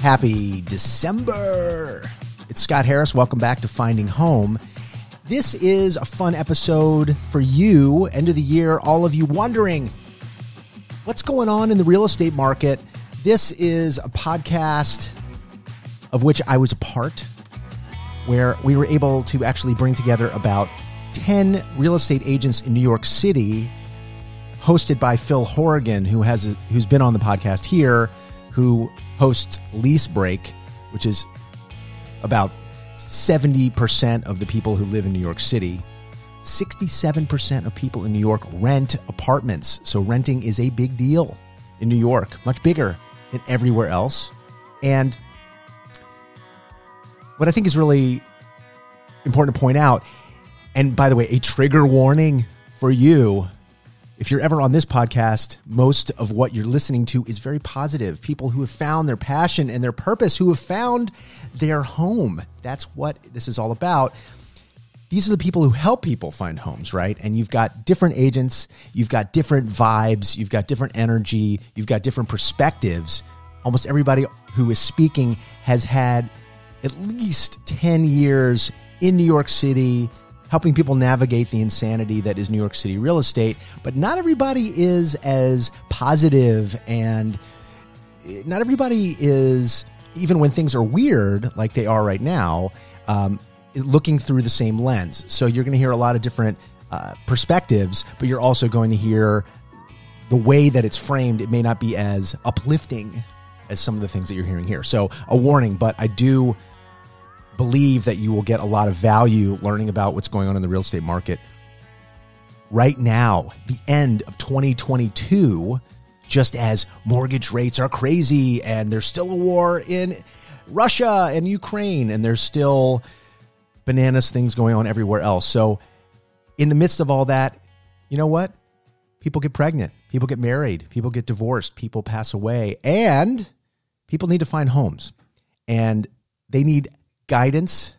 Happy December. It's Scott Harris. Welcome back to Finding Home. This is a fun episode for you, end of the year, all of you wondering what's going on in the real estate market. This is a podcast of which I was a part, where we were able to actually bring together about 10 real estate agents in New York City, hosted by Phil Horigan, who has a, who's been on the podcast here, who hosts Leasebreak, which is about 70% of the people who live in New York City. 67% of people in New York rent apartments. So renting is a big deal in New York, much bigger than everywhere else. And what I think is really important to point out, and by the way, a trigger warning for you if you're ever on this podcast, most of what you're listening to is very positive. People who have found their passion and their purpose, who have found their home. That's what this is all about. These are the people who help people find homes, right? And you've got different agents, you've got different vibes, you've got different energy, you've got different perspectives. Almost everybody who is speaking has had at least 10 years in New York City, helping people navigate the insanity that is New York City real estate. But not everybody is as positive, and not everybody is, even when things are weird like they are right now, um, looking through the same lens. So you're going to hear a lot of different uh, perspectives, but you're also going to hear the way that it's framed. It may not be as uplifting as some of the things that you're hearing here. So a warning, but I do believe that you will get a lot of value learning about what's going on in the real estate market right now, the end of 2022, just as mortgage rates are crazy and there's still a war in Russia and Ukraine and there's still bananas things going on everywhere else. So, in the midst of all that, you know what? People get pregnant, people get married, people get divorced, people pass away, and people need to find homes. And they need guidance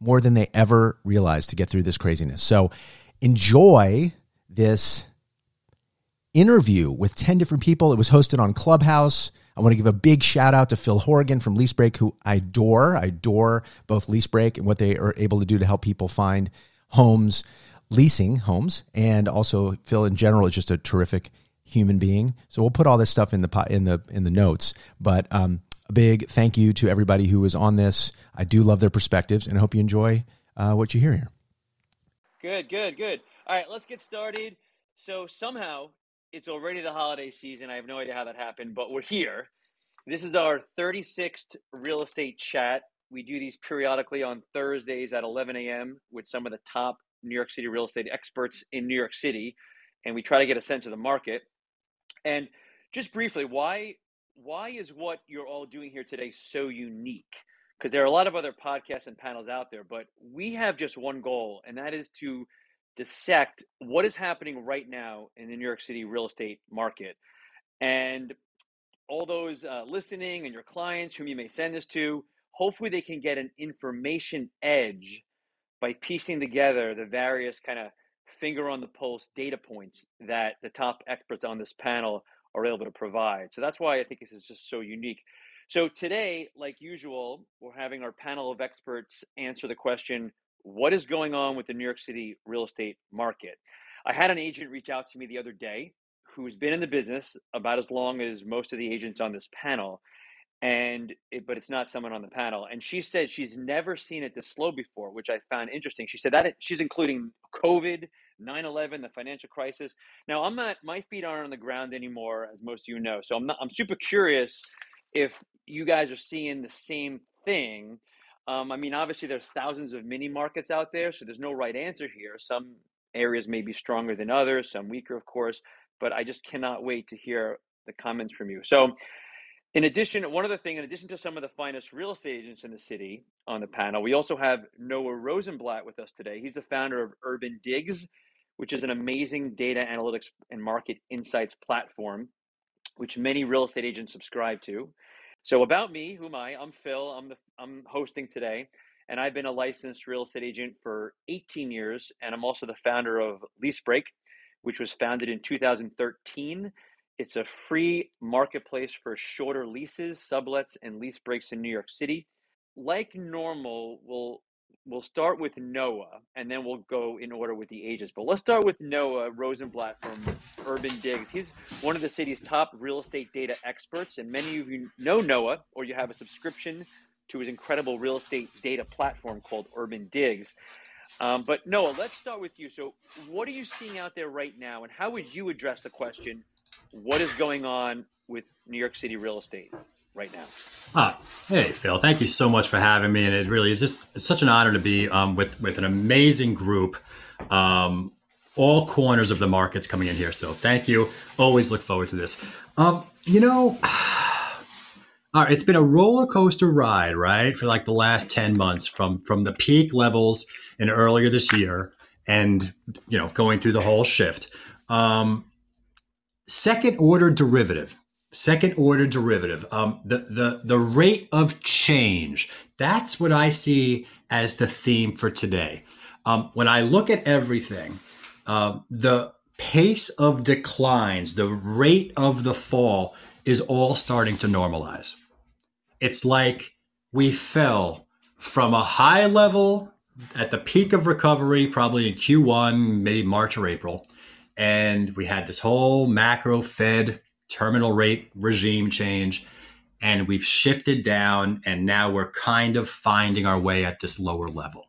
more than they ever realized to get through this craziness. So enjoy this interview with 10 different people. It was hosted on Clubhouse. I want to give a big shout out to Phil Horigan from Leasebreak, who I adore. I adore both Leasebreak and what they are able to do to help people find homes, leasing homes, and also Phil in general is just a terrific human being. So we'll put all this stuff in the in the in the notes. But um, a big thank you to everybody who was on this. I do love their perspectives, and I hope you enjoy uh, what you hear here. Good, good, good. All right, let's get started. So somehow it's already the holiday season. I have no idea how that happened, but we're here. This is our 36th real estate chat. We do these periodically on Thursdays at 11 a.m. with some of the top New York City real estate experts in New York City, and we try to get a sense of the market. And just briefly, why why is what you're all doing here today so unique? Because there are a lot of other podcasts and panels out there, but we have just one goal, and that is to dissect what is happening right now in the New York City real estate market. And all those uh, listening and your clients whom you may send this to, hopefully they can get an information edge by piecing together the various kind of finger on the pulse data points that the top experts on this panel are able to provide. So that's why I think this is just so unique. So today, like usual, we're having our panel of experts answer the question what is going on with the New York City real estate market? I had an agent reach out to me the other day who's been in the business about as long as most of the agents on this panel and it, but it's not someone on the panel and she said she's never seen it this slow before which i found interesting she said that it, she's including covid 9-11 the financial crisis. Now i'm not my feet aren't on the ground anymore as most of you know so i'm not i'm super curious if you guys are seeing the same thing. Um, i mean obviously there's thousands of mini markets out there so there's no right answer here. Some areas may be stronger than others some weaker of course but i just cannot wait to hear the comments from you. So in addition, one other thing, in addition to some of the finest real estate agents in the city on the panel, we also have Noah Rosenblatt with us today. He's the founder of UrbanDigs, which is an amazing data analytics and market insights platform, which many real estate agents subscribe to. So about me, who am I? I'm Phil. I'm the I'm hosting today, and I've been a licensed real estate agent for 18 years, and I'm also the founder of Leasebreak, which was founded in 2013. It's a free marketplace for shorter leases, sublets, and lease breaks in New York City. Like normal, we'll we'll start with Noah, and then we'll go in order with the ages. But let's start with Noah Rosenblatt from UrbanDigs. He's one of the city's top real estate data experts, and many of you know Noah, or you have a subscription to his incredible real estate data platform called UrbanDigs. Um, but Noah, let's start with you. So, what are you seeing out there right now, and how would you address the question, what is going on with New York City real estate? Right now. Ah, hey Phil, thank you so much for having me, and it really is just such an honor to be um, with with an amazing group. Um, all corners of the markets coming in here, so thank you. Always look forward to this. Um, you know, all right, it's been a roller coaster ride, right, for like the last ten months from from the peak levels in earlier this year, and you know, going through the whole shift. Um, second order derivative second order derivative. Um, the, the the rate of change. That's what i see as the theme for today. Um, when i look at everything uh, the pace of declines the rate of the fall is all starting to normalize. It's like we fell from a high level at the peak of recovery probably in q1 maybe march or april and we had this whole macro fed terminal rate regime change and we've shifted down and now we're kind of finding our way at this lower level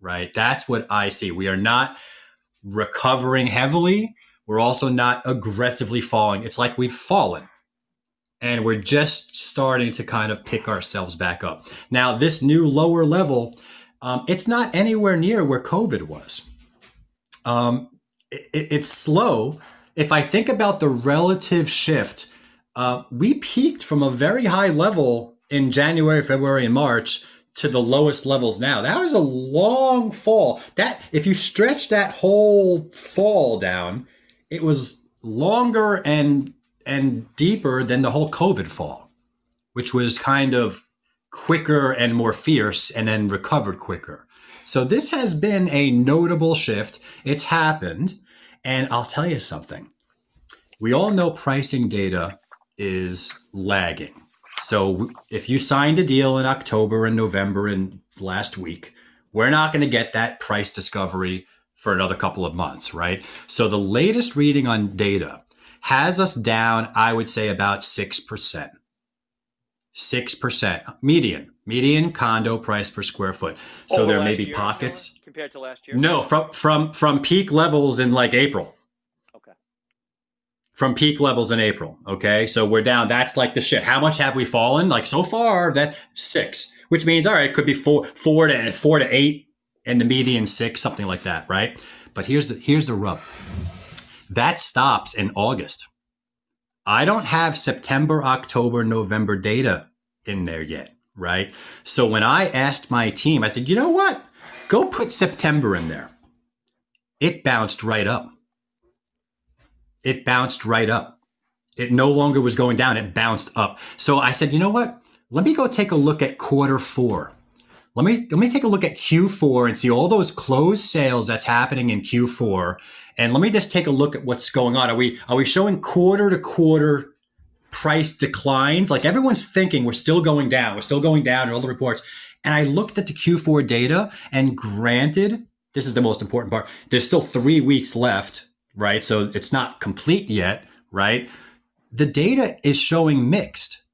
right? That's what i see. We are not recovering heavily. We're also not aggressively falling. It's like we've fallen and we're just starting to kind of pick ourselves back up. Now this new lower level um, it's not anywhere near where covid was. Um, it, it's slow if I think about the relative shift, uh, we peaked from a very high level in January, February, and March to the lowest levels now. That was a long fall. That if you stretch that whole fall down, it was longer and and deeper than the whole COVID fall, which was kind of quicker and more fierce and then recovered quicker. So this has been a notable shift. It's happened. And I'll tell you something. We all know pricing data is lagging. So if you signed a deal in October and November and last week, we're not going to get that price discovery for another couple of months, right? So the latest reading on data has us down, I would say about 6%. 6% median, median condo price per square foot. So Over there may be year, pockets compared to last year. no, from from from peak levels in like April. Okay. From peak levels in April. Okay. So we're down. That's like the shit. How much have we fallen? Like so far, that six, which means all right, it could be four four to four to eight and the median six, something like that, right? But here's the here's the rub. That stops in August. I don't have September, October, November data in there yet, right? So when I asked my team, I said, you know what? Go put September in there. It bounced right up. It bounced right up. It no longer was going down, it bounced up. So I said, you know what? Let me go take a look at quarter four. Let me let me take a look at Q4 and see all those closed sales that's happening in Q4. And let me just take a look at what's going on. Are we are we showing quarter to quarter price declines? Like everyone's thinking we're still going down. We're still going down in all the reports. And I looked at the Q4 data, and granted, this is the most important part. There's still three weeks left, right? So it's not complete yet, right? The data is showing mixed.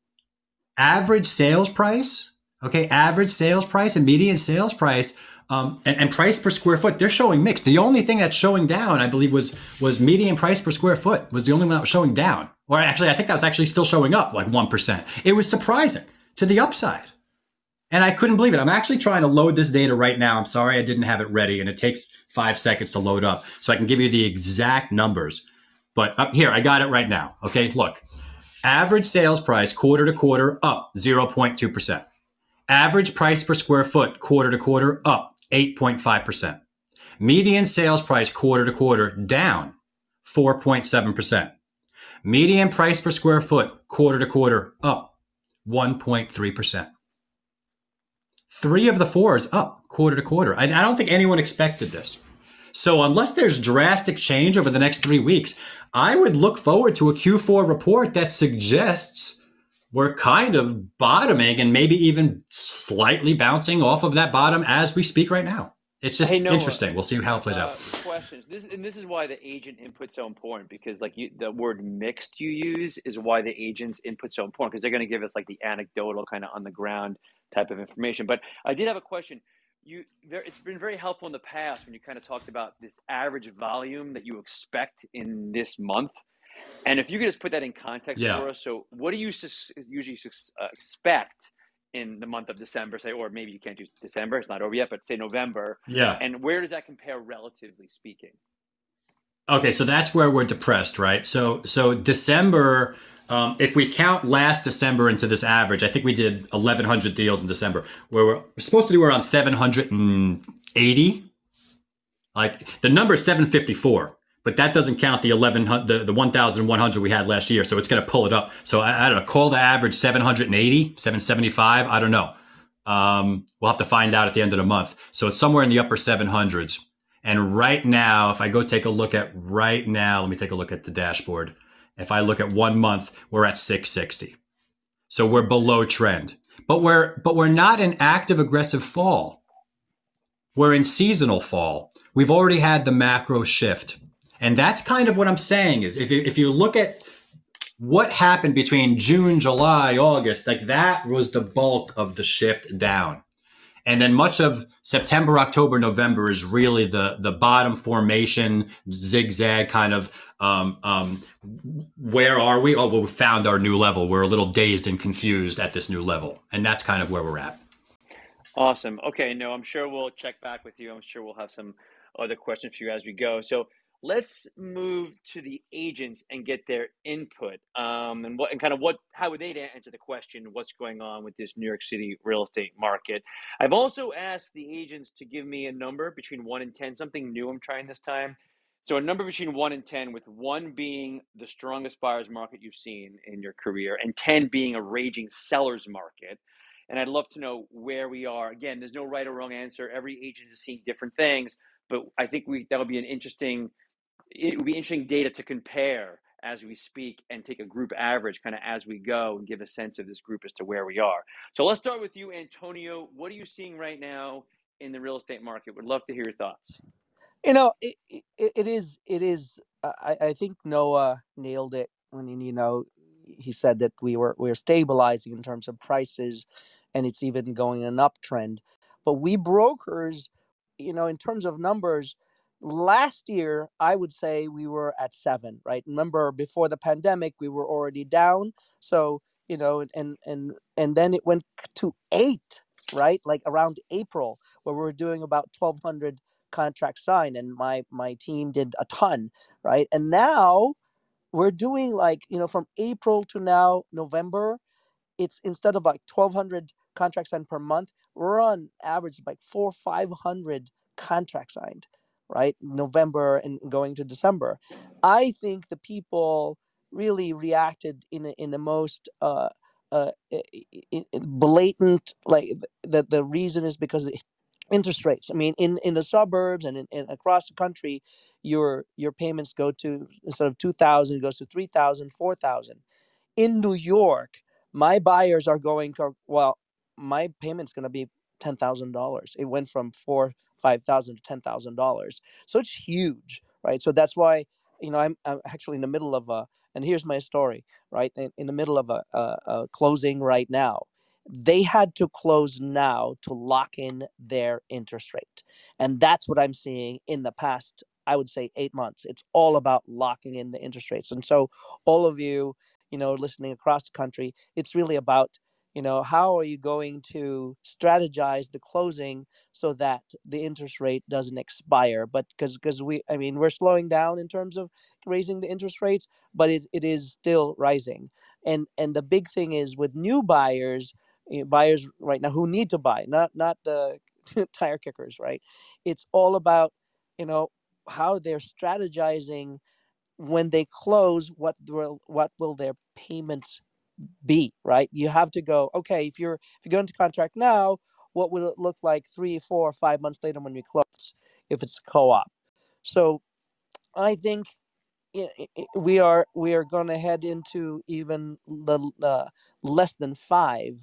Average sales price, okay, average sales price and median sales price um, and, and, price per square foot, they're showing mixed. The only thing that's showing down, I believe, was was median price per square foot was the only one that was showing down. Or actually, I think that was actually still showing up like one percent. It was surprising to the upside. And I couldn't believe it. I'm actually trying to load this data right now. I'm sorry I didn't have it ready, and it takes five seconds to load up. So I can give you the exact numbers. But up here, I got it right now. Okay, look. Average sales price quarter to quarter up 0.2%. Average price per square foot quarter to quarter up 8.5%. Median sales price quarter to quarter down 4.7%. Median price per square foot quarter to quarter up 1.3%. Three of the fours up quarter to quarter. I, I don't think anyone expected this. So, unless there's drastic change over the next three weeks, I would look forward to a Q4 report that suggests we're kind of bottoming and maybe even slightly bouncing off of that bottom as we speak right now. It's just hey, Noah, interesting. We'll see how it plays uh, out. Questions. This and this is why the agent input so important because like you, the word mixed you use is why the agent's input so important because they're going to give us like the anecdotal kind of on the ground type of information. But I did have a question. You, there, it's been very helpful in the past when you kind of talked about this average volume that you expect in this month. And if you could just put that in context yeah. for us, so what do you usually uh, expect in the month of December, say, or maybe you can't do December, it's not over yet, but say November. Yeah. And where does that compare relatively speaking? Okay, so that's where we're depressed, right? So so December, um, if we count last December into this average, I think we did 1,100 deals in December. Where we're, supposed to do around 780. Like the number is 754 but that doesn't count the 11 the, the 1100 we had last year so it's going to pull it up so I, I, don't know call the average 780 775 i don't know um, we'll have to find out at the end of the month so it's somewhere in the upper 700s and right now if i go take a look at right now let me take a look at the dashboard. If i look at one month we're at 660 so we're below trend. But we're but we're not in active aggressive fall. We're in seasonal fall. We've already had the macro shift. And that's kind of what I'm saying is if you, if you look at what happened between June, July, August, like that was the bulk of the shift down. And then much of September, October, November is really the the bottom formation, zigzag kind of. Um, um, where are we? Oh, well, we found our new level. We're a little dazed and confused at this new level, and that's kind of where we're at. Awesome. Okay, no, I'm sure we'll check back with you. I'm sure we'll have some other questions for you as we go. So let's move to the agents and get their input um, and what and kind of what how would they answer the question what's going on with this new york city real estate market? I've also asked the agents to give me a number between 1 and 10 something new i'm trying this time. So a number between 1 and 10 with 1 being the strongest buyers market you've seen in your career and 10 being a raging sellers market. And i'd love to know where we are. Again there's no right or wrong answer. Every agent is seeing different things but i think we that'll be an interesting it would be interesting data to compare as we speak and take a group average kind of as we go and give a sense of this group as to where we are. So let's start with you, Antonio. What are you seeing right now in the real estate market? Would love to hear your thoughts. You know, it, it, it is, it is, I, I think Noah nailed it when, you know, he said that we were, we are stabilizing in terms of prices and it's even going an uptrend. But we brokers, you know, in terms of numbers, last year i would say we were at seven right? Remember before the pandemic we were already down so you know and and and then it went to eight right? Like around april where we were doing about 1200 contracts signed and my my team did a ton right? And now we're doing like you know from april to now november it's instead of like 1200 contracts signed per month we're on average like four 500 contracts signed right? November and going to December. I think the people really reacted in in the most uh, uh, blatant like that the reason is because interest rates. I mean, in in the suburbs and in, in across the country, your your payments go to instead of two thousand, goes to three thousand, four thousand. In New York, my buyers are going well, my payment's going to be ten thousand dollars. It went from four five thousand to ten thousand dollars. So it's huge, right? So that's why you know I'm, I'm actually in the middle of a and here's my story, right? In, in the middle of a, a, a closing right now. They had to close now to lock in their interest rate. And that's what I'm seeing in the past, I would say, eight months. It's all about locking in the interest rates. And so, all of you, you know, listening across the country, it's really about you know how are you going to strategize the closing so that the interest rate doesn't expire? But because because we i mean we're slowing down in terms of raising the interest rates but it, it is still rising. And and the big thing is with new buyers know, buyers right now who need to buy not not the tire kickers right? It's all about you know how they're strategizing when they close what will what will their payments be right? You have to go okay if you're if you go into contract now what will it look like three four five months later when we close if it's a co-op? So i think we are we are going to head into even the uh, less than five.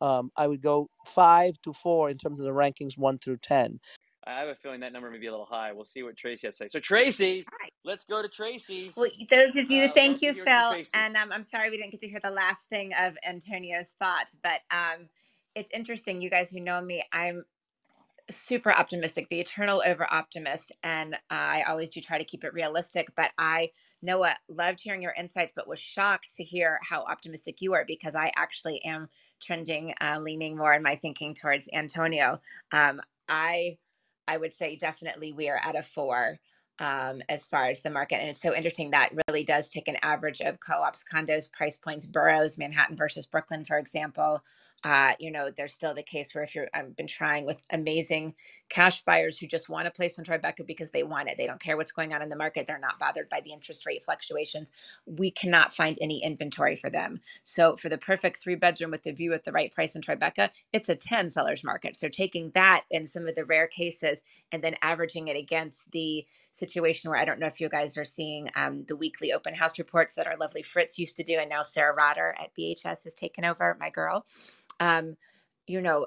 Um, i would go five to four in terms of the rankings one through ten I have a feeling that number may be a little high. We'll see what Tracie has to say. So, Tracie, Hi. let's go to Tracie. Well, those of you, uh, thank you, Phil. And um, I'm sorry we didn't get to hear the last thing of Antonio's thought, but um, it's interesting. You guys who know me, I'm super optimistic, the eternal over optimist. And uh, I always do try to keep it realistic. But I, Noah, loved hearing your insights, but was shocked to hear how optimistic you are because I actually am trending, uh, leaning more in my thinking towards Antonio. Um, I I would say definitely we are at a four um, as far as the market. And it's so interesting that really does take an average of co ops, condos, price points, boroughs, Manhattan versus Brooklyn, for example, uh, you know, there's still the case where if you're, I've been trying with amazing cash buyers who just want to place in Tribeca because they want it. They don't care what's going on in the market. They're not bothered by the interest rate fluctuations. We cannot find any inventory for them. So for the perfect three bedroom with the view at the right price in Tribeca, it's a 10 sellers market. So taking that in some of the rare cases and then averaging it against the situation where I don't know if you guys are seeing um, the weekly open house reports that our lovely Fritz used to do, and now Sarah Rotter at BHS has taken over, my girl um, you know,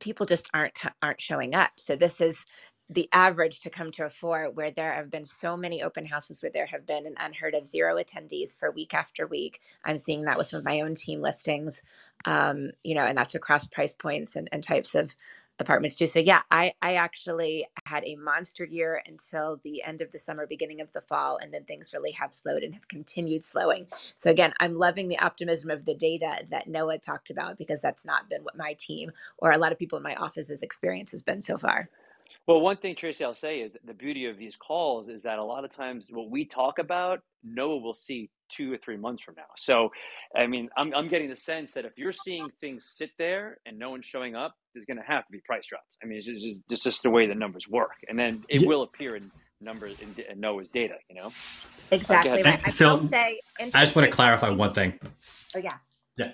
people just aren't aren't showing up. So this is the average to come to a four where there have been so many open houses where there have been an unheard of zero attendees for week after week i'm seeing that with some of my own team listings um, you know and that's across price points and, and types of apartments too. So yeah, I I actually had a monster year until the end of the summer, beginning of the fall, and then things really have slowed and have continued slowing. So again, I'm loving the optimism of the data that Noah talked about because that's not been what my team or a lot of people in my office's experience has been so far. Well, one thing, Tracie, I'll say is the beauty of these calls is that a lot of times what we talk about, Noah will see two or three months from now. So, I mean, I'm, I'm getting the sense that if you're seeing things sit there and no one's showing up, there's going to have to be price drops. I mean, it's just, it's just the way the numbers work. And then it yeah. will appear in numbers in, in, Noah's data, you know? Exactly. Right. I Phil, say, I just want to clarify one thing. Oh, yeah. Yeah.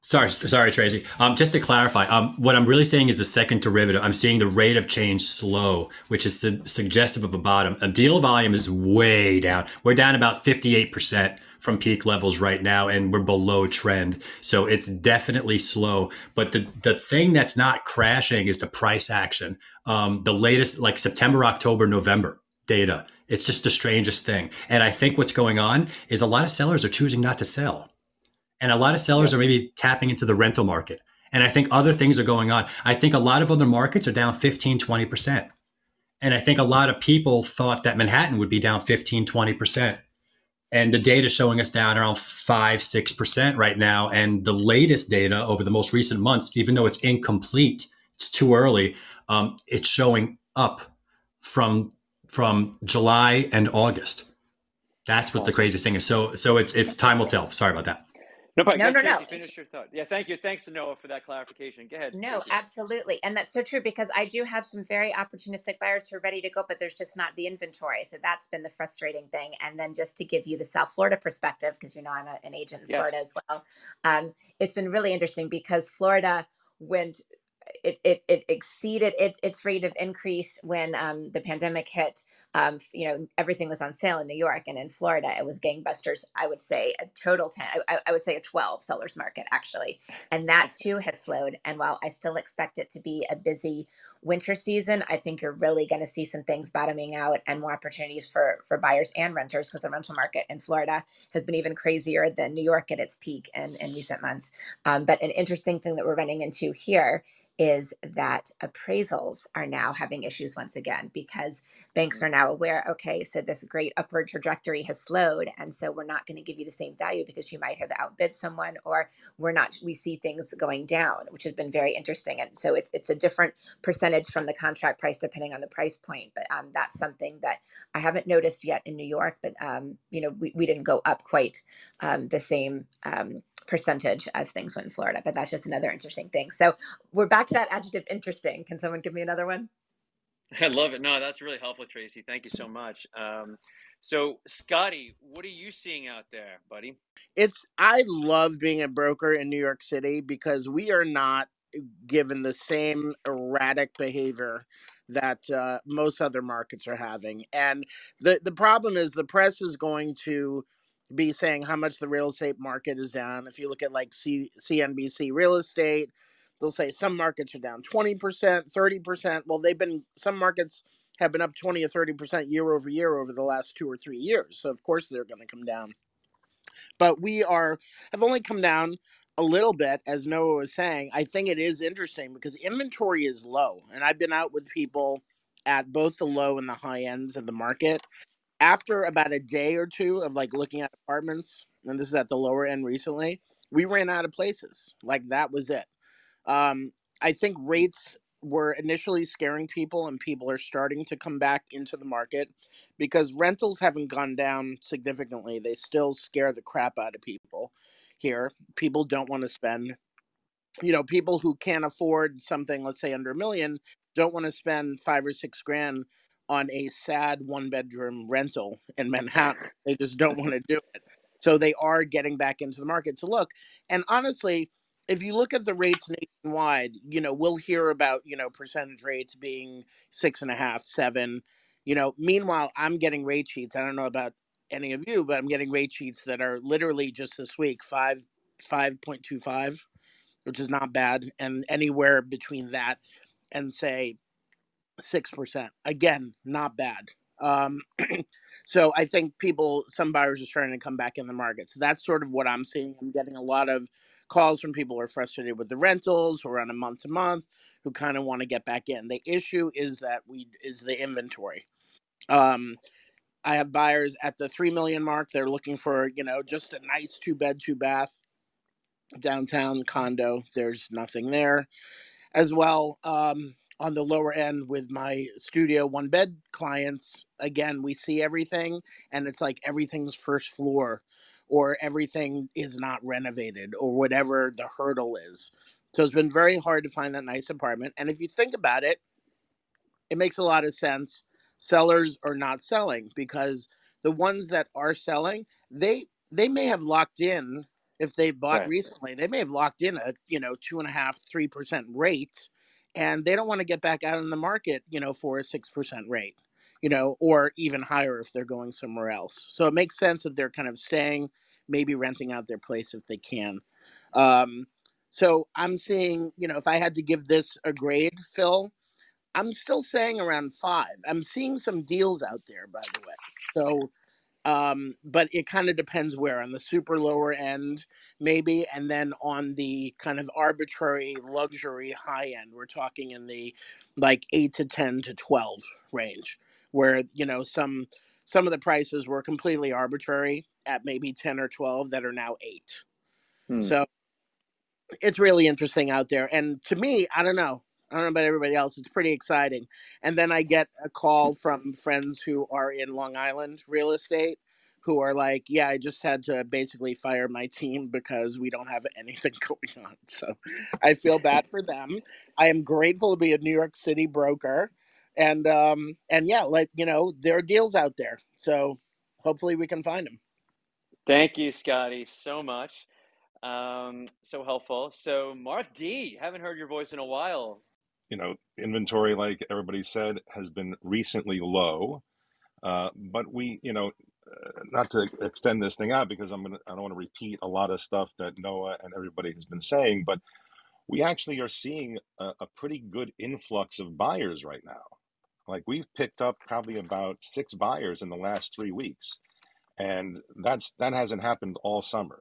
Sorry, sorry, Tracie. Um, just to clarify, um, what I'm really saying is the second derivative. I'm seeing the rate of change slow, which is su- suggestive of a bottom. A deal volume is way down. We're down about 58% from peak levels right now, and we're below trend. So it's definitely slow. But the the thing that's not crashing is the price action. Um, the latest, like September, October, November data. It's just the strangest thing. And I think what's going on is a lot of sellers are choosing not to sell and a lot of sellers yeah. are maybe tapping into the rental market. And I think other things are going on. I think a lot of other markets are down 15, 20%. And I think a lot of people thought that Manhattan would be down 15, 20%. And the data showing us down around 5, 6% right now. And the latest data over the most recent months, even though it's incomplete, it's too early, um, it's showing up from from July and August. That's what the craziest thing is. So so it's it's time will tell. Sorry about that. No, but no, no, no. Finish your thought. Yeah, thank you. Thanks to Noah for that clarification. Go ahead. No, absolutely, and that's so true because I do have some very opportunistic buyers who are ready to go, but there's just not the inventory. So that's been the frustrating thing. And then just to give you the South Florida perspective, because you know I'm a, an agent in yes. Florida as well, um, it's been really interesting because Florida went it, it, it exceeded its, its rate of increase when um, the pandemic hit um, you know, everything was on sale in New York and in Florida, it was gangbusters. I would say a total 10, I, I would say a 12 sellers market actually. And that too has slowed. And while I still expect it to be a busy winter season, I think you're really going to see some things bottoming out and more opportunities for, for buyers and renters because the rental market in Florida has been even crazier than New York at its peak in, in recent months. Um, but an interesting thing that we're running into here is that appraisals are now having issues once again because banks are now aware okay so this great upward trajectory has slowed and so we're not going to give you the same value because you might have outbid someone or we're not we see things going down which has been very interesting and so it's, it's a different percentage from the contract price depending on the price point but um, that's something that i haven't noticed yet in new york but um, you know we, we didn't go up quite um, the same um, percentage as things went in Florida, but that's just another interesting thing. So we're back to that adjective interesting. Can someone give me another one? I love it. No, that's really helpful, Tracie. Thank you so much. Um, So, Scotty, what are you seeing out there, buddy? It's I love being a broker in New York City because we are not given the same erratic behavior that uh, most other markets are having. And the the problem is the press is going to be saying how much the real estate market is down. If you look at like C- CNBC real estate, they'll say some markets are down 20%, 30%. Well, they've been some markets have been up 20 or 30% year over year over the last 2 or 3 years. So of course they're going to come down. But we are have only come down a little bit, as Noah was saying, I think it is interesting because inventory is low. And I've been out with people at both the low and the high ends of the market. After about a day or two of like looking at apartments, and this is at the lower end recently, we ran out of places. Like that was it. Um, I think rates were initially scaring people, and people are starting to come back into the market because rentals haven't gone down significantly. They still scare the crap out of people here. People don't want to spend, you know, people who can't afford something, let's say under a million, don't want to spend five or six grand on a sad one bedroom rental in Manhattan. They just don't want to do it. So they are getting back into the market to look. And honestly, if you look at the rates nationwide, you know, we'll hear about, you know, percentage rates being six and a half, seven. You know, meanwhile, I'm getting rate sheets. I don't know about any of you, but I'm getting rate sheets that are literally just this week five five point two five, which is not bad, and anywhere between that and say six percent. Again, not bad. Um, so I think people, some buyers are starting to come back in the market. So that's sort of what I'm seeing. I'm getting a lot of calls from people who are frustrated with the rentals who are on a month to month who kind of want to get back in. The issue is that we is the inventory. Um, I have buyers at the three million mark. They're looking for you know just a nice two bed, two bath downtown condo. There's nothing there, as well. Um, on the lower end with my studio one bed clients, again we see everything, and it's like everything's first floor, or everything is not renovated, or whatever the hurdle is. So it's been very hard to find that nice apartment. And if you think about it, it makes a lot of sense sellers are not selling because the ones that are selling, they they may have locked in if they bought right. recently, they may have locked in a you know two and a half, three percent rate, and they don't want to get back out in the market, you know, for a six percent rate, you know, or even higher if they're going somewhere else. So it makes sense that they're kind of staying, maybe renting out their place if they can. Um, so I'm seeing, you know, if I had to give this a grade, Phil, I'm still saying around five. I'm seeing some deals out there, by the way. So, um, but it kind of depends where on the super lower end, maybe, and then on the kind of arbitrary luxury high end. We're talking in the like eight to ten to twelve range, where you know some some of the prices were completely arbitrary at maybe ten or twelve that are now eight. Hmm. So it's really interesting out there. And to me, I don't know. I don't know about everybody else. It's pretty exciting. And then I get a call from friends who are in Long Island real estate who are like, yeah, I just had to basically fire my team because we don't have anything going on. So I feel bad for them. I am grateful to be a New York City broker. And um and yeah, like you know, there are deals out there. So hopefully we can find them. Thank you, Scotty, so much. Um, so helpful. So Mark D, haven't heard your voice in a while you know, inventory, like everybody said, has been recently low. Uh, but we, you know, not to extend this thing out because I'm gonna, I don't want to repeat a lot of stuff that Noah and everybody has been saying, but we actually are seeing a, a pretty good influx of buyers right now. Like we've picked up probably about six buyers in the last three weeks, and that's that hasn't happened all summer.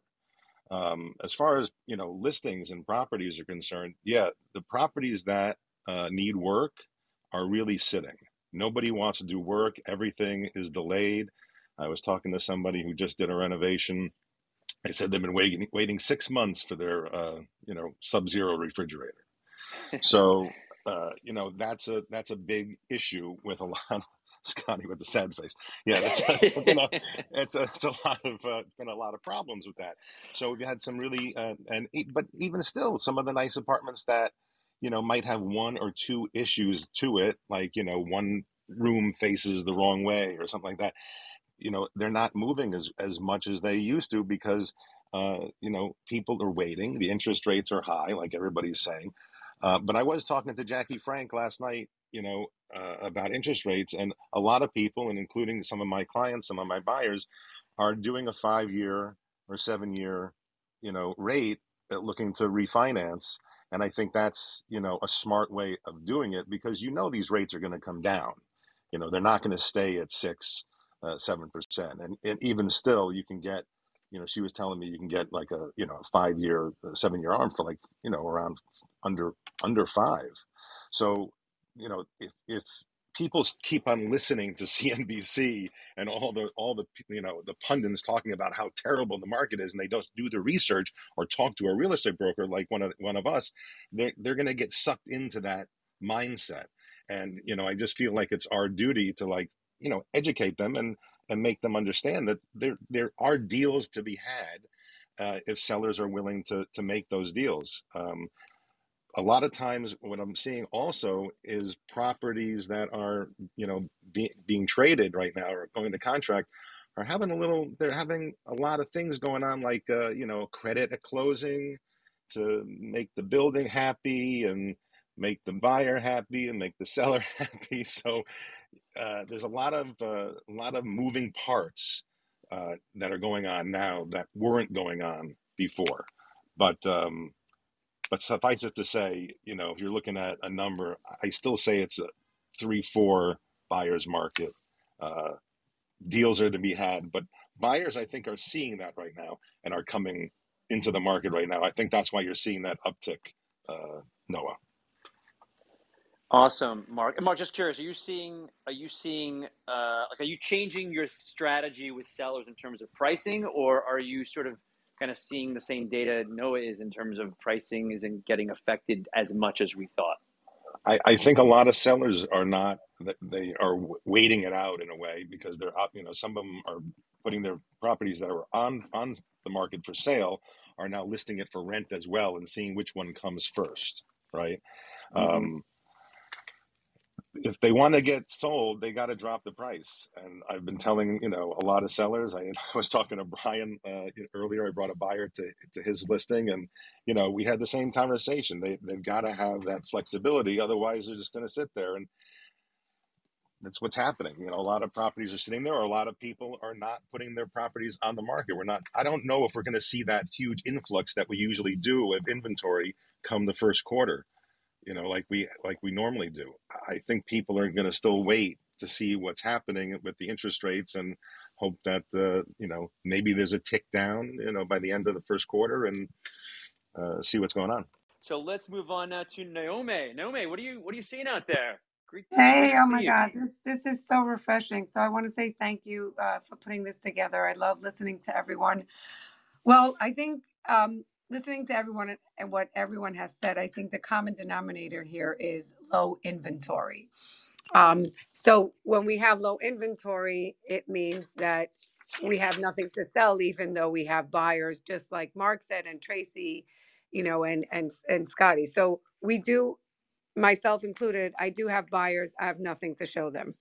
Um, as far as you know, listings and properties are concerned, yeah, the properties that uh, need work are really sitting. Nobody wants to do work. Everything is delayed. I was talking to somebody who just did a renovation. They said they've been waiting waiting six months for their uh, you know sub-zero refrigerator. So uh, you know that's a that's a big issue with a lot. Of, Scotty with the sad face. Yeah, that's, that's been a, it's, a, it's a lot of uh, it's been a lot of problems with that. So we've had some really uh, and but even still, some of the nice apartments that you know, might have one or two issues to it, like, you know, one room faces the wrong way or something like that. You know they're not moving as as much as they used to because uh, you know people are waiting. The interest rates are high, like everybody's saying. Uh, but I was talking to Jackie Frank last night, you know, uh, about interest rates, and a lot of people, and including some of my clients, some of my buyers, are doing a five-year or seven-year, you know, rate uh, looking to refinance. And I think that's you know a smart way of doing it because you know these rates are going to come down. You know they're not going to stay at six, uh, seven percent, and, and even still you can get you know, she was telling me you can get like a, you know, five year, seven year arm for like, you know, around under, under five. So, you know, if, if people keep on listening to CNBC and all the, all the, you know, the pundits talking about how terrible the market is and they don't do the research or talk to a real estate broker like one of, one of us, they're, they're going to get sucked into that mindset. And, you know, I just feel like it's our duty to like, you know, educate them and, and make them understand that there there are deals to be had uh, if sellers are willing to to make those deals. Um, a lot of times, what I'm seeing also is properties that are you know be, being traded right now or going to contract are having a little. They're having a lot of things going on, like uh, you know credit at closing to make the building happy and make the buyer happy and make the seller happy. So uh, there's a lot of uh, a lot of moving parts uh, that are going on now that weren't going on before. But um, but suffice it to say, you know, if you're looking at a number, I still say it's a three four buyers market. Uh, deals are to be had, but buyers I think are seeing that right now and are coming into the market right now. I think that's why you're seeing that uptick, uh, Noah. Awesome, Mark. And Mark, just curious, are you seeing are you seeing uh, like are you changing your strategy with sellers in terms of pricing, or are you sort of kind of seeing the same data Noah is in terms of pricing isn't getting affected as much as we thought? I, I think a lot of sellers are not they are waiting it out in a way because they're. You know, some of them are putting their properties that are on on the market for sale are now listing it for rent as well and seeing which one comes first, right? Mm-hmm. Um, if they want to get sold, they got to drop the price. And I've been telling you know a lot of sellers. I, was talking to Brian uh, earlier. I brought a buyer to to his listing, and you know we had the same conversation. They they've got to have that flexibility, otherwise they're just going to sit there and. That's what's happening. You know, a lot of properties are sitting there, or a lot of people are not putting their properties on the market. We're not. I don't know if we're going to see that huge influx that we usually do of inventory come the first quarter you know, like we like we normally do. I think people are going to still wait to see what's happening with the interest rates and hope that uh, you know maybe there's a tick down, you know, by the end of the first quarter and uh, see what's going on. So let's move on now to Noemi. Noemi, what are you what are you seeing out there? Great hey, oh my you. God, this this is so refreshing. So I want to say thank you uh, for putting this together. I love listening to everyone. Well, I think um, listening to everyone and what everyone has said, I think the common denominator here is low inventory. Um, so when we have low inventory, it means that we have nothing to sell, even though we have buyers, just like Mark said and Tracie, you know, and and and Scotty. So we do, myself included, I do have buyers. I have nothing to show them.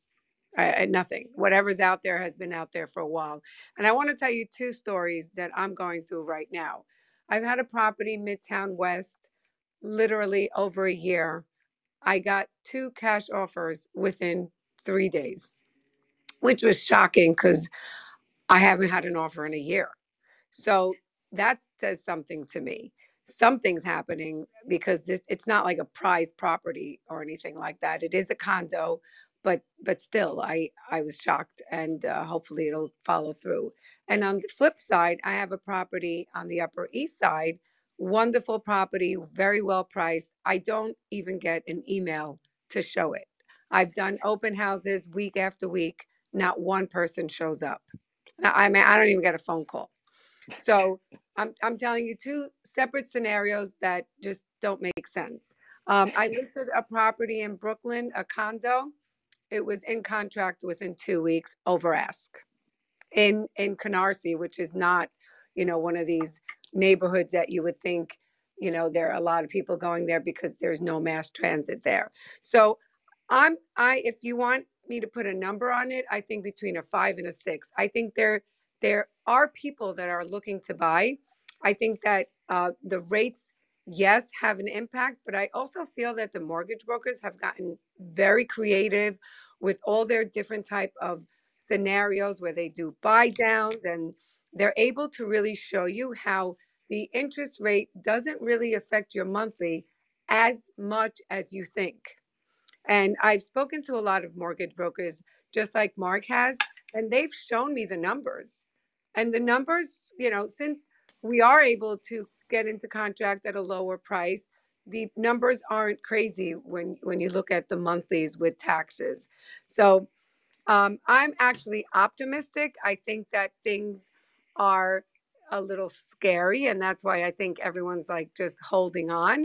I, nothing. Whatever's out there has been out there for a while. And I want to tell you two stories that I'm going through right now. I've had a property Midtown West literally over a year. I got two cash offers within three days, which was shocking because I haven't had an offer in a year. So that says something to me. Something's happening because this, it's not like a prize property or anything like that. It is a condo, but but still i i was shocked and uh, hopefully it'll follow through. And on the flip side i have a property on the upper east side wonderful property very well priced. I don't even get an email to show it. I've done open houses week after week not one person shows up. I mean i don't even get a phone call. So i'm, I'm telling you two separate scenarios that just don't make sense. Um, i listed a property in brooklyn a condo it was in contract within two weeks over ask in in Canarsie, which is not, you know, one of these neighborhoods that you would think, you know, there are a lot of people going there because there's no mass transit there. So I'm I if you want me to put a number on it, I think between a five and a six. I think there there are people that are looking to buy. I think that uh, the rates, yes, have an impact, but I also feel that the mortgage brokers have gotten very creative with all their different type of scenarios where they do buy downs and they're able to really show you how the interest rate doesn't really affect your monthly as much as you think. And I've spoken to a lot of mortgage brokers, just like Mark has, and they've shown me the numbers. And the numbers, you know, since we are able to get into contract at a lower price, the numbers aren't crazy when when you look at the monthlies with taxes. So um, I'm actually optimistic. I think that things are a little scary, and that's why I think everyone's like just holding on.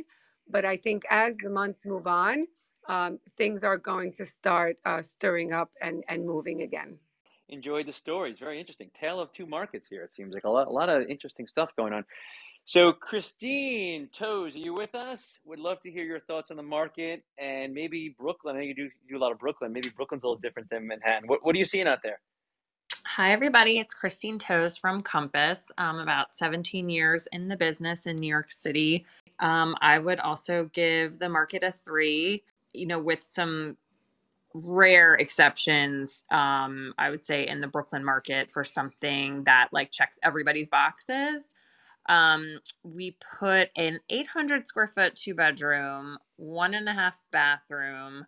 But I think as the months move on, um, things are going to start uh, stirring up and, and moving again. Enjoyed the stories. Very interesting. Tale of two markets here. It seems like a lot, a lot of interesting stuff going on. So, Christine Toes, are you with us? Would love to hear your thoughts on the market and maybe Brooklyn. I know you do, do a lot of Brooklyn. Maybe Brooklyn's a little different than Manhattan. What, what are you seeing out there? Hi, everybody. It's Christine Toes from Compass. I'm about 17 years in the business in New York City. Um, I would also give the market a three you know, with some rare exceptions, um, I would say in the Brooklyn market for something that like checks everybody's boxes. Um, we put an 800 square foot two bedroom, one and a half bathroom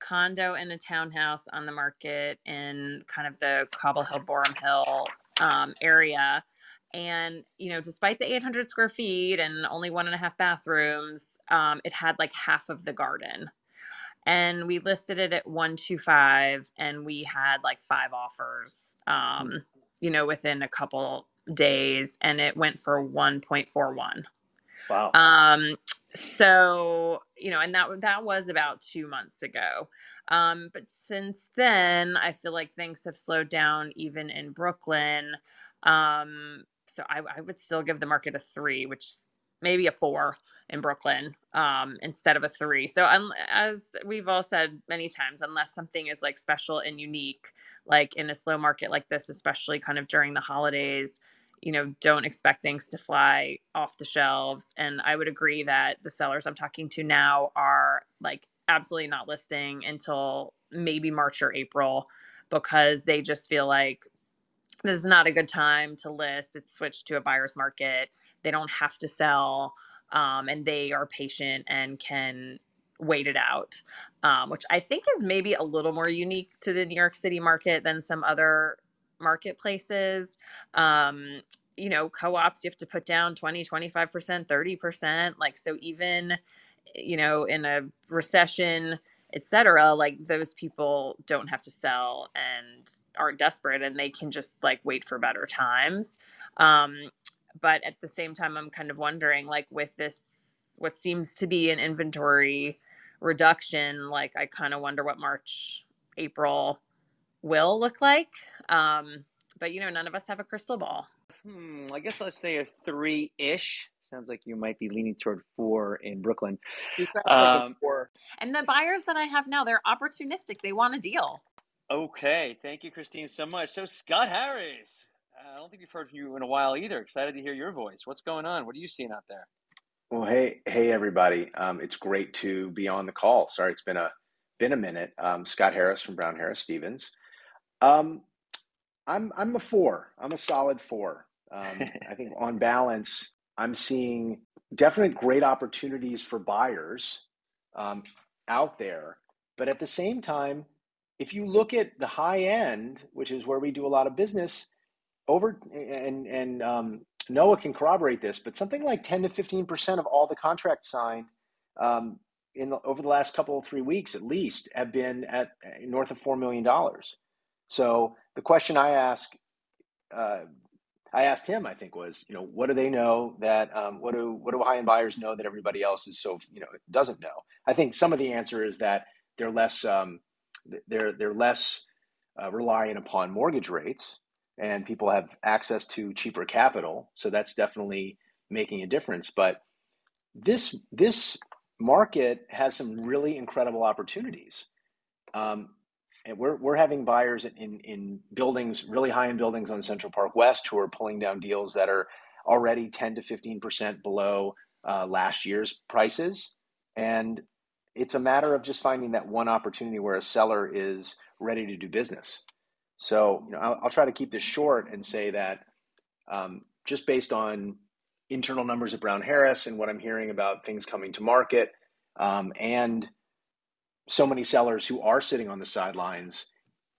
condo in a townhouse on the market in kind of the Cobble Hill, Boerum Hill um, area. And, you know, despite the 800 square feet and only one and a half bathrooms, um, it had like half of the garden and we listed it at 125 and we had like five offers um you know within a couple days and it went for 1.41 wow. Um so you know and that that was about 2 months ago. Um but since then i feel like things have slowed down even in brooklyn. Um so i, I would still give the market a 3 which maybe a 4 in Brooklyn um, instead of a three. So, um, as we've all said many times, unless something is like special and unique, like in a slow market like this, especially kind of during the holidays, you know, don't expect things to fly off the shelves. And I would agree that the sellers I'm talking to now are like absolutely not listing until maybe March or April because they just feel like this is not a good time to list. It's switched to a buyer's market. They don't have to sell um, and they are patient and can wait it out, um, which I think is maybe a little more unique to the New York City market than some other marketplaces. Um, you know, co ops, you have to put down 20, 25%, 30%. Like, so even, you know, in a recession, etc like those people don't have to sell and aren't desperate and they can just like wait for better times um but at the same time i'm kind of wondering like with this what seems to be an inventory reduction like i kind of wonder what march april will look like um but you know none of us have a crystal ball hmm, i guess let's say a three-ish sounds like you might be leaning toward four in brooklyn um, four and the buyers that i have now they're opportunistic they want a deal okay thank you christine so much so scott harris I don't think we've heard from you in a while either. Excited to hear your voice. What's going on? What are you seeing out there? Well, hey, hey, everybody. Um, it's great to be on the call. Sorry, it's been a been a minute. Um, Scott Harris from Brown Harris Stevens. Um, I'm I'm a four. I'm a solid four. Um, I think on balance, I'm seeing definite great opportunities for buyers um, out there. But at the same time, if you look at the high end, which is where we do a lot of business, over and and um, Noah can corroborate this, but something like 10 to 15 percent of all the contracts signed um, in the, over the last couple of three weeks, at least, have been at north of four million dollars. So the question I ask, uh, I asked him, I think, was, you know, what do they know that um, what do what do high end buyers know that everybody else is so you know doesn't know? I think some of the answer is that they're less um, they're they're less uh, reliant upon mortgage rates and people have access to cheaper capital. So that's definitely making a difference. But this this market has some really incredible opportunities. Um, and we're we're having buyers in in buildings really high end buildings on Central Park West who are pulling down deals that are already 10 to 15 percent below uh, last year's prices, and it's a matter of just finding that one opportunity where a seller is ready to do business. So you know, I'll, I'll try to keep this short and say that um, just based on internal numbers at Brown Harris and what I'm hearing about things coming to market, um, and so many sellers who are sitting on the sidelines,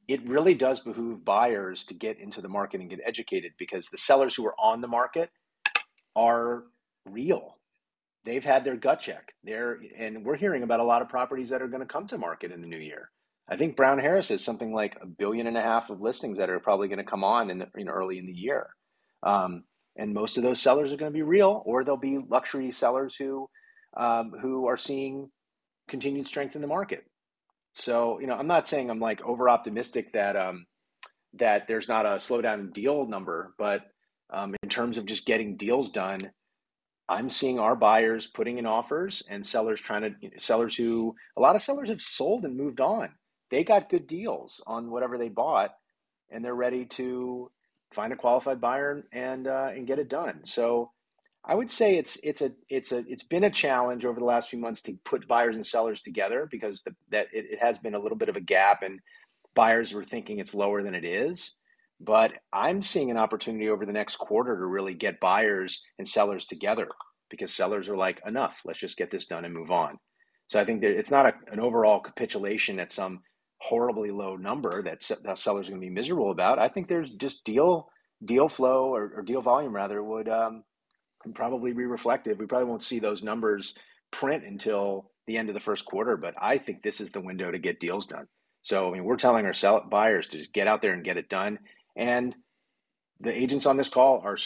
it really does behoove buyers to get into the market and get educated because the sellers who are on the market are real. They've had their gut check. They're, and we're hearing about a lot of properties that are going to come to market in the new year. I think Brown Harris has something like a billion and a half of listings that are probably going to come on in, the, in early in the year. Um, and most of those sellers are going to be real, or they'll be luxury sellers who um, who are seeing continued strength in the market. So, you know, I'm not saying I'm like over optimistic that um, that there's not a slowdown in deal number, but um, in terms of just getting deals done, I'm seeing our buyers putting in offers and sellers trying to sellers who a lot of sellers have sold and moved on. They got good deals on whatever they bought, and they're ready to find a qualified buyer and uh, and get it done. So I would say it's it's a it's a it's been a challenge over the last few months to put buyers and sellers together because the, that it, it has been a little bit of a gap and buyers were thinking it's lower than it is. But I'm seeing an opportunity over the next quarter to really get buyers and sellers together because sellers are like, enough, let's just get this done and move on. So I think that it's not a, an overall capitulation at some horribly low number that, that sellers are going to be miserable about. I think there's just deal deal flow or, or deal volume rather would um, probably be reflective. We probably won't see those numbers print until the end of the first quarter, but I think this is the window to get deals done. So I mean, we're telling our sell- buyers to just get out there and get it done. And the agents on this call are,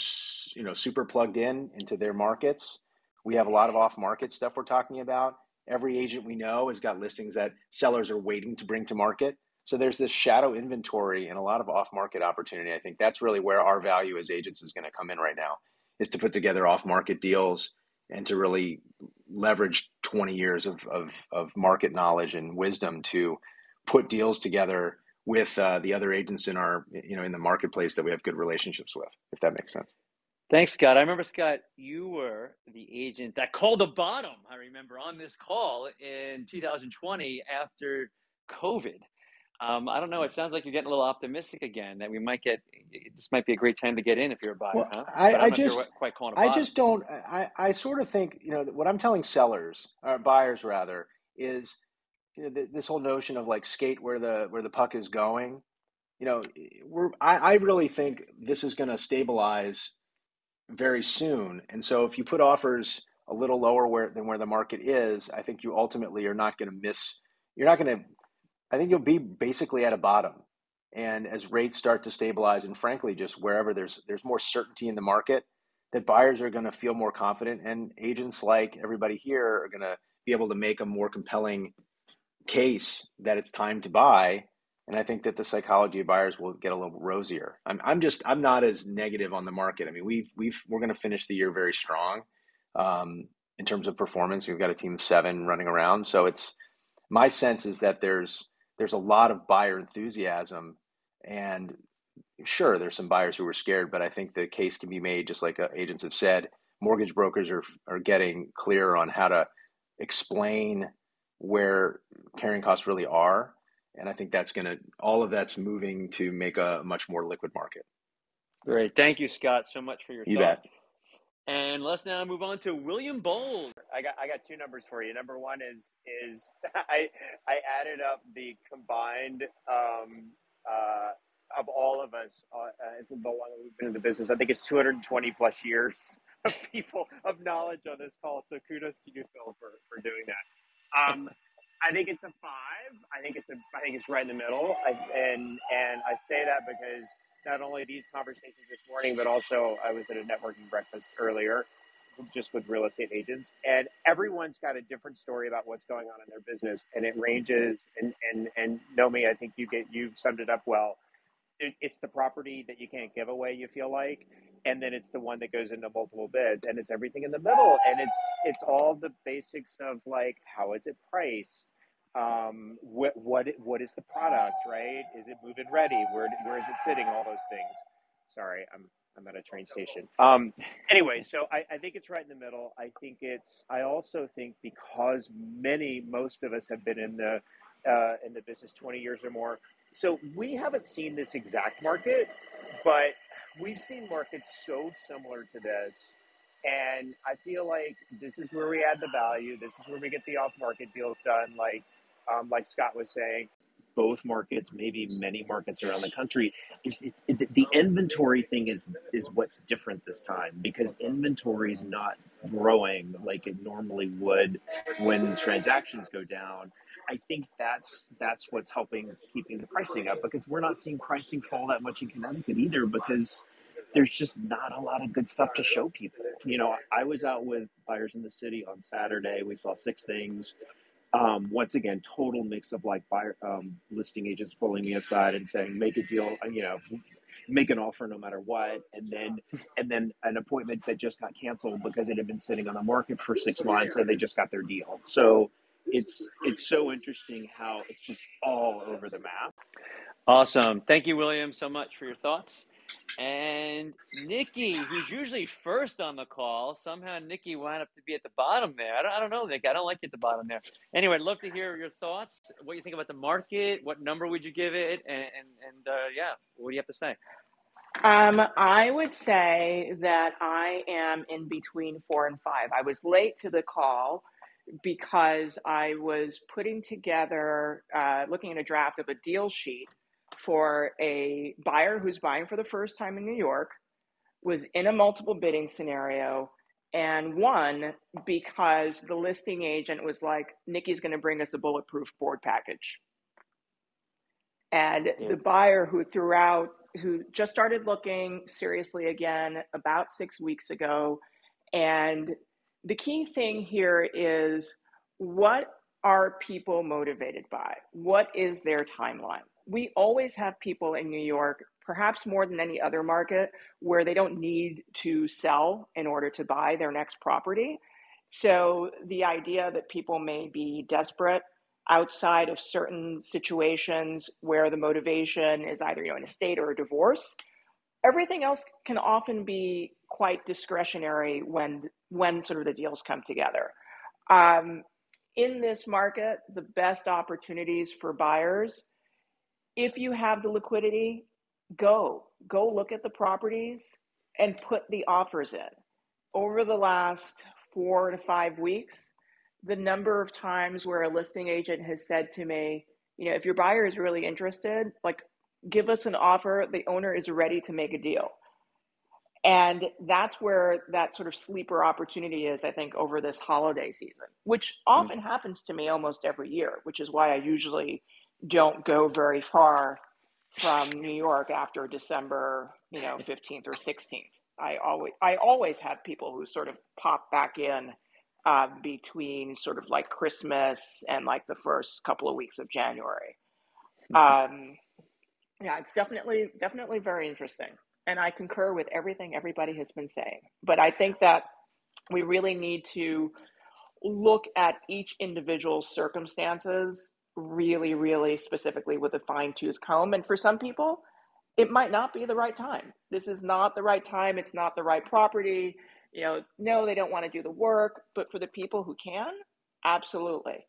you know, super plugged in into their markets. We have a lot of off-market stuff we're talking about. Every agent we know has got listings that sellers are waiting to bring to market. So there's this shadow inventory and a lot of off-market opportunity. I think that's really where our value as agents is going to come in right now is to put together off market deals and to really leverage 20 years of, of, of market knowledge and wisdom to put deals together with uh, the other agents in our you know in the marketplace that we have good relationships with if that makes sense. Thanks scott. I remember scott you were the agent that called the bottom i remember on this call in 2020 after covid um, I don't know. It sounds like you're getting a little optimistic again that we might get. This might be a great time to get in if you're a buyer. Well, huh? I, I just quite calling. I just don't. I, I sort of think you know what I'm telling sellers or buyers rather is you know this whole notion of like skate where the where the puck is going. You know, we're. I, I really think this is going to stabilize very soon, and so if you put offers a little lower where than where the market is, I think you ultimately are not going to miss. You're not going to I think you'll be basically at a bottom. And as rates start to stabilize, and frankly, just wherever there's there's more certainty in the market, that buyers are going to feel more confident, and agents like everybody here are going to be able to make a more compelling case that it's time to buy. And I think that the psychology of buyers will get a little rosier. I'm I'm just I'm not as negative on the market. I mean, we've we've we're going to finish the year very strong um, in terms of performance. We've got a team of seven running around, so it's my sense is that there's there's a lot of buyer enthusiasm and sure there's some buyers who are scared but i think the case can be made just like uh, agents have said mortgage brokers are are getting clear on how to explain where carrying costs really are and i think that's going to all of that's moving to make a much more liquid market. Great. Thank you scott so much for your you thoughts. bet and let's now move on to William Bolls. I got I got two numbers for you. Number one is is I I added up the combined um, uh, of all of us uh, as the one that we've been in the business. I think it's 220 plus years of people of knowledge on this call. So kudos to you, Phil, for for doing that. Um, I think it's a five. I think it's a. I think it's right in the middle. I, and and I say that because not only these conversations this morning, but also I was at a networking breakfast earlier, just with real estate agents, and everyone's got a different story about what's going on in their business, and it ranges. And and and Noemi, I think you get you summed it up well. It, it's the property that you can't give away. You feel like, and then it's the one that goes into multiple bids, and it's everything in the middle, and it's it's all the basics of like how is it priced um, what what what is the product, right? Is it move-in ready? Where where is it sitting? All those things. Sorry, I'm I'm at a train station. Um, anyway, so I, I think it's right in the middle. I think it's. I also think because many, most of us have been in the uh, in the business 20 years or more, so we haven't seen this exact market, but we've seen markets so similar to this. And I feel like this is where we add the value. This is where we get the off-market deals done. Like, um, like Scott was saying, both markets, maybe many markets around the country, is the inventory thing is is what's different this time because inventory is not growing like it normally would when transactions go down. I think that's that's what's helping keeping the pricing up because we're not seeing pricing fall that much in Connecticut either because there's just not a lot of good stuff to show people. You know, I was out with buyers in the city on Saturday. We saw six things. Um, once again, total mix of like buyer um, listing agents pulling me aside and saying, "Make a deal," uh, you know, make an offer no matter what, and then and then an appointment that just got canceled because it had been sitting on the market for six months and they just got their deal. So it's it's so interesting how it's just all over the map. Awesome. Thank you, William, so much for your thoughts. And Nikki, who's usually first on the call, somehow Nikki wound up to be at the bottom there. I don't, I don't know, Nikki. I don't like you at the bottom there. Anyway, I'd love to hear your thoughts. What do you think about the market? What number would you give it? And and, and uh, yeah, what do you have to say? Um, I would say that I am in between four and five. I was late to the call because I was putting together, uh, looking at a draft of a deal sheet for a buyer who's buying for the first time in New York, was in a multiple bidding scenario, and won because the listing agent was like, Nikki's going to bring us a bulletproof board package. And yeah. the buyer who threw out, who just started looking seriously again about six weeks ago. And the key thing here is what are people motivated by? What is their timeline? We always have people in New York, perhaps more than any other market, where they don't need to sell in order to buy their next property. So the idea that people may be desperate outside of certain situations where the motivation is either you know an estate or a divorce, everything else can often be quite discretionary when when sort of the deals come together. Um, in this market, the best opportunities for buyers if you have the liquidity, go go look at the properties and put the offers in. Over the last 4 to 5 weeks, the number of times where a listing agent has said to me, you know, if your buyer is really interested, like give us an offer, the owner is ready to make a deal. And that's where that sort of sleeper opportunity is, I think, over this holiday season, which often mm-hmm. happens to me almost every year, which is why I usually don't go very far from New York after December, you know, 15th or 16th. I always I always have people who sort of pop back in uh, between sort of like Christmas and like the first couple of weeks of January. Mm-hmm. Um, yeah, it's definitely definitely very interesting, and I concur with everything everybody has been saying. But I think that we really need to look at each individual's circumstances really, really specifically with a fine tooth comb. And for some people, it might not be the right time. This is not the right time. It's not the right property. You know, no, they don't want to do the work. But for the people who can, absolutely.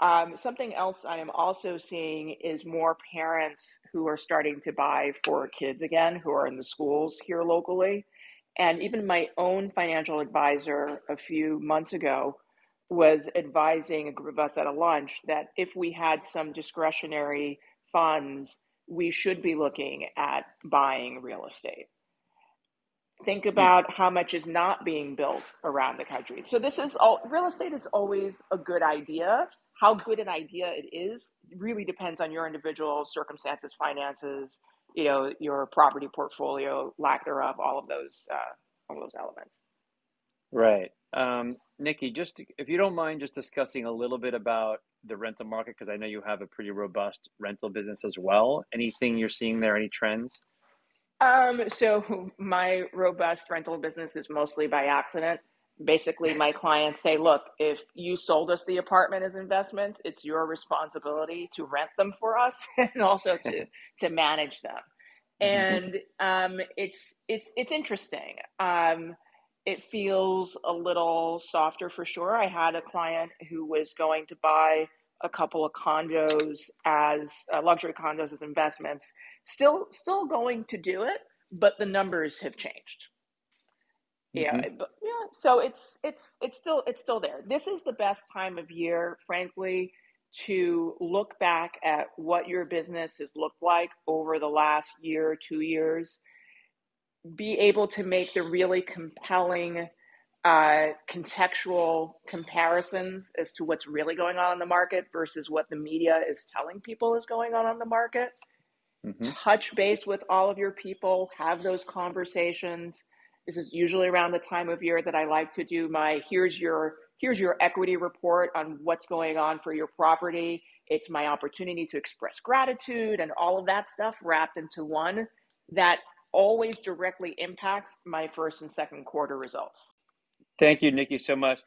Um, something else I am also seeing is more parents who are starting to buy for kids again, who are in the schools here locally. And even my own financial advisor a few months ago was advising a group of us at a lunch that if we had some discretionary funds, we should be looking at buying real estate. Think hmm. about how much is not being built around the country. So this is all real estate is always a good idea. How good an idea it is really depends on your individual circumstances, finances, you know, your property portfolio, lack thereof, all of those, uh, all of those elements. Right. Um, Nikki, just to, if you don't mind, just discussing a little bit about the rental market because I know you have a pretty robust rental business as well. Anything you're seeing there? Any trends? Um, so my robust rental business is mostly by accident. basically my clients say, look, if you sold us the apartment as investments, it's your responsibility to rent them for us and also to to manage them. Mm-hmm. And um, it's it's it's interesting. Um, it feels a little softer for sure. I had a client who was going to buy a couple of condos as uh, luxury condos as investments. Still still going to do it, but the numbers have changed. Yeah, mm-hmm. but yeah. So it's it's it's still it's still there. This is the best time of year, frankly, to look back at what your business has looked like over the last year, two years. Be able to make the really compelling uh, contextual comparisons as to what's really going on in the market versus what the media is telling people is going on on the market. Mm-hmm. Touch base with all of your people, have those conversations this is usually around the time of year that I like to do my here's your here's your equity report on what's going on for your property. It's my opportunity to express gratitude and all of that stuff wrapped into one that always directly impacts my first and second quarter results. Thank you, Nikki, so much.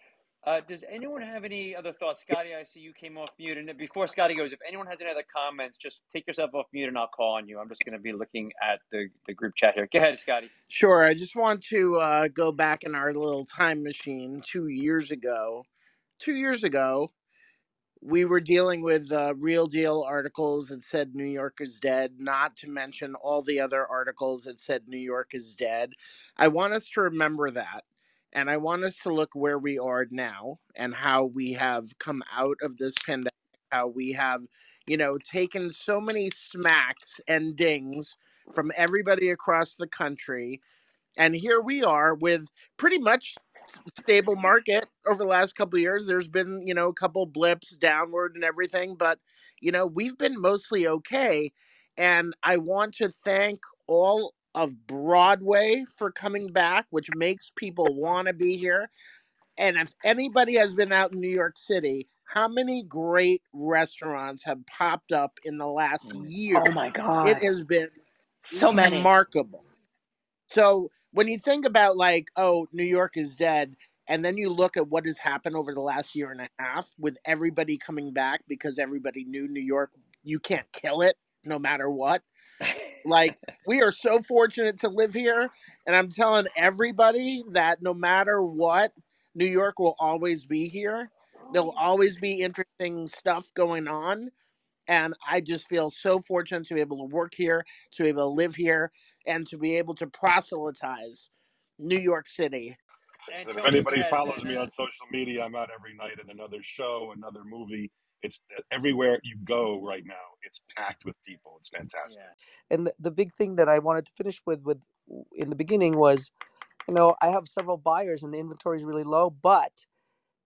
Uh, does anyone have any other thoughts? Scotty, I see you came off mute. And before Scotty goes, if anyone has any other comments, just take yourself off mute and I'll call on you. I'm just going to be looking at the, the group chat here. Go ahead, Scotty. Sure. I just want to uh, go back in our little time machine two years ago. Two years ago, we were dealing with uh, real deal articles that said New York is dead, not to mention all the other articles that said New York is dead. I want us to remember that and I want us to look where we are now and how we have come out of this pandemic, how we have, you know, taken so many smacks and dings from everybody across the country. And here we are with pretty much stable market over the last couple of years. There's been, you know, a couple blips downward and everything, but you know, we've been mostly okay. And I want to thank all of Broadway for coming back, which makes people want to be here. And if anybody has been out in New York City, how many great restaurants have popped up in the last mm. year? Oh my God. It has been so many. Remarkable. So when you think about like, oh, New York is dead, and then you look at what has happened over the last year and a half with everybody coming back because everybody knew New York, you can't kill it no matter what. Like we are so fortunate to live here and i'm telling everybody that no matter what new york will always be here. There'll always be interesting stuff going on and i just feel so fortunate to be able to work here to be able to live here and to be able to proselytize new york city. If anybody follows me on social media i'm out every night at another show another movie. It's uh, everywhere you go right now it's packed with people. It's fantastic. Yeah. and the, the big thing that i wanted to finish with with in the beginning was you know i have several buyers and the inventory is really low but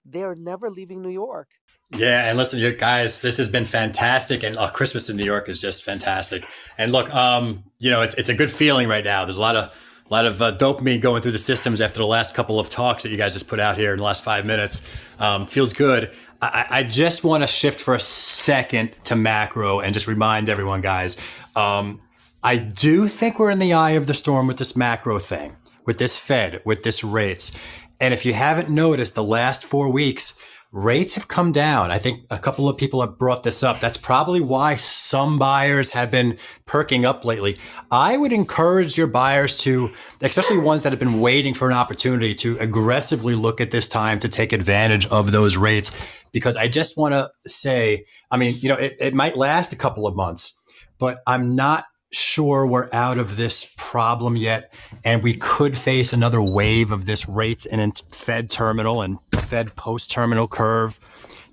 they're never leaving new york yeah, and listen, you guys, this has been fantastic, and uh, Christmas in New York is just fantastic. And look, um, you know, it's it's a good feeling right now. There's a lot of a lot of uh, dopamine going through the systems after the last couple of talks that you guys just put out here in the last five minutes. Um, feels good. I, I just want to shift for a second to macro and just remind everyone, guys. Um, I do think we're in the eye of the storm with this macro thing, with this Fed, with this rates. And if you haven't noticed, the last four weeks, rates have come down. I think a couple of people have brought this up. That's probably why some buyers have been perking up lately. I would encourage your buyers to, especially ones that have been waiting for an opportunity, to aggressively look at this time to take advantage of those rates. Because I just want to say, I mean, you know, it, it might last a couple of months, but I'm not sure we're out of this problem yet, and we could face another wave of this rates and Fed terminal and Fed post terminal curve.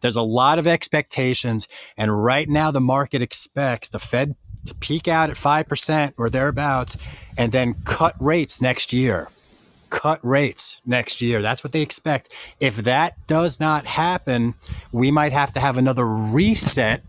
There's a lot of expectations, and right now the market expects the Fed to peak out at 5% or thereabouts and then cut rates next year. Cut rates next year. That's what they expect. If that does not happen, we might have to have another reset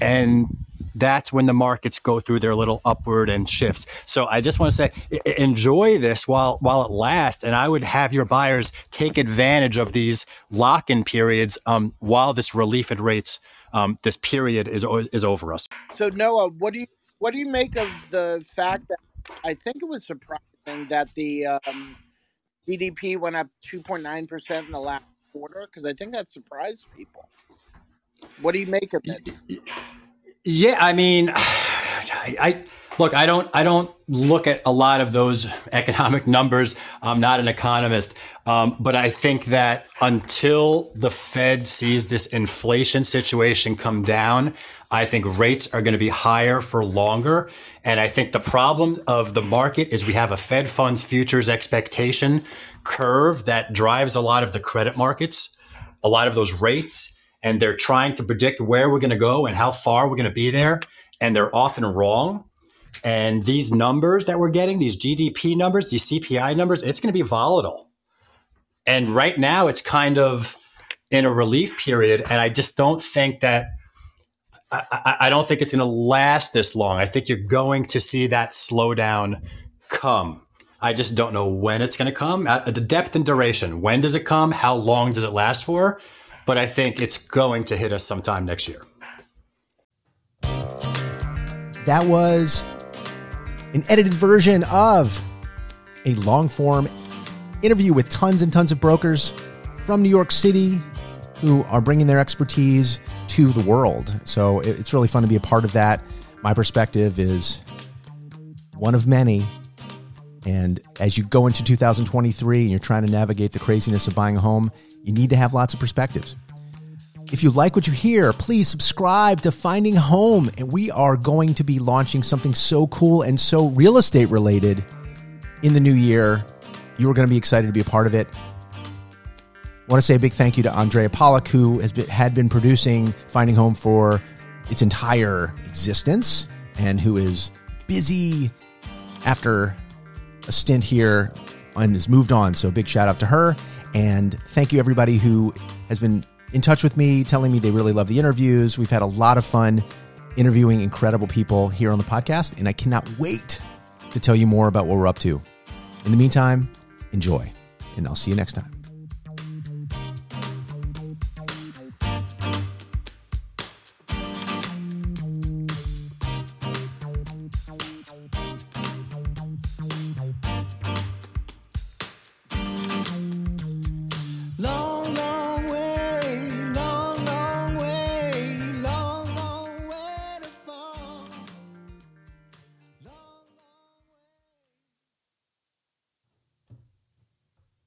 and that's when the markets go through their little upward and shifts. So I just want to say, enjoy this while while it lasts, and I would have your buyers take advantage of these lock-in periods um, while this relief at rates, um, this period is is over us. So Noah, what do you what do you make of the fact that I think it was surprising that the um, GDP went up 2.9% in the last quarter? Because I think that surprised people. What do you make of it? Yeah, I mean, I, I look, I don't, I don't look at a lot of those economic numbers. I'm not an economist, um, but I think that until the Fed sees this inflation situation come down, I think rates are going to be higher for longer. And I think the problem of the market is we have a Fed funds futures expectation curve that drives a lot of the credit markets, a lot of those rates, and they're trying to predict where we're going to go and how far we're going to be there. And they're often wrong. And these numbers that we're getting, these GDP numbers, these CPI numbers, it's going to be volatile. And right now, it's kind of in a relief period. And I just don't think that I, I don't think it's going to last this long. I think you're going to see that slowdown come. I just don't know when it's going to come. Uh, the depth and duration. When does it come? How long does it last for? But I think it's going to hit us sometime next year. That was an edited version of a long form interview with tons and tons of brokers from New York City who are bringing their expertise to the world. So it's really fun to be a part of that. My perspective is one of many. And as you go into 2023 and you're trying to navigate the craziness of buying a home, you need to have lots of perspectives. If you like what you hear, please subscribe to Finding Home. And we are going to be launching something so cool and so real estate related in the new year. You are going to be excited to be a part of it. I want to say a big thank you to Andrea Pollock, who has been, had been producing Finding Home for its entire existence and who is busy after a stint here and has moved on. So, big shout out to her. And thank you, everybody who has been in touch with me, telling me they really love the interviews. We've had a lot of fun interviewing incredible people here on the podcast, and I cannot wait to tell you more about what we're up to. In the meantime, enjoy, and I'll see you next time.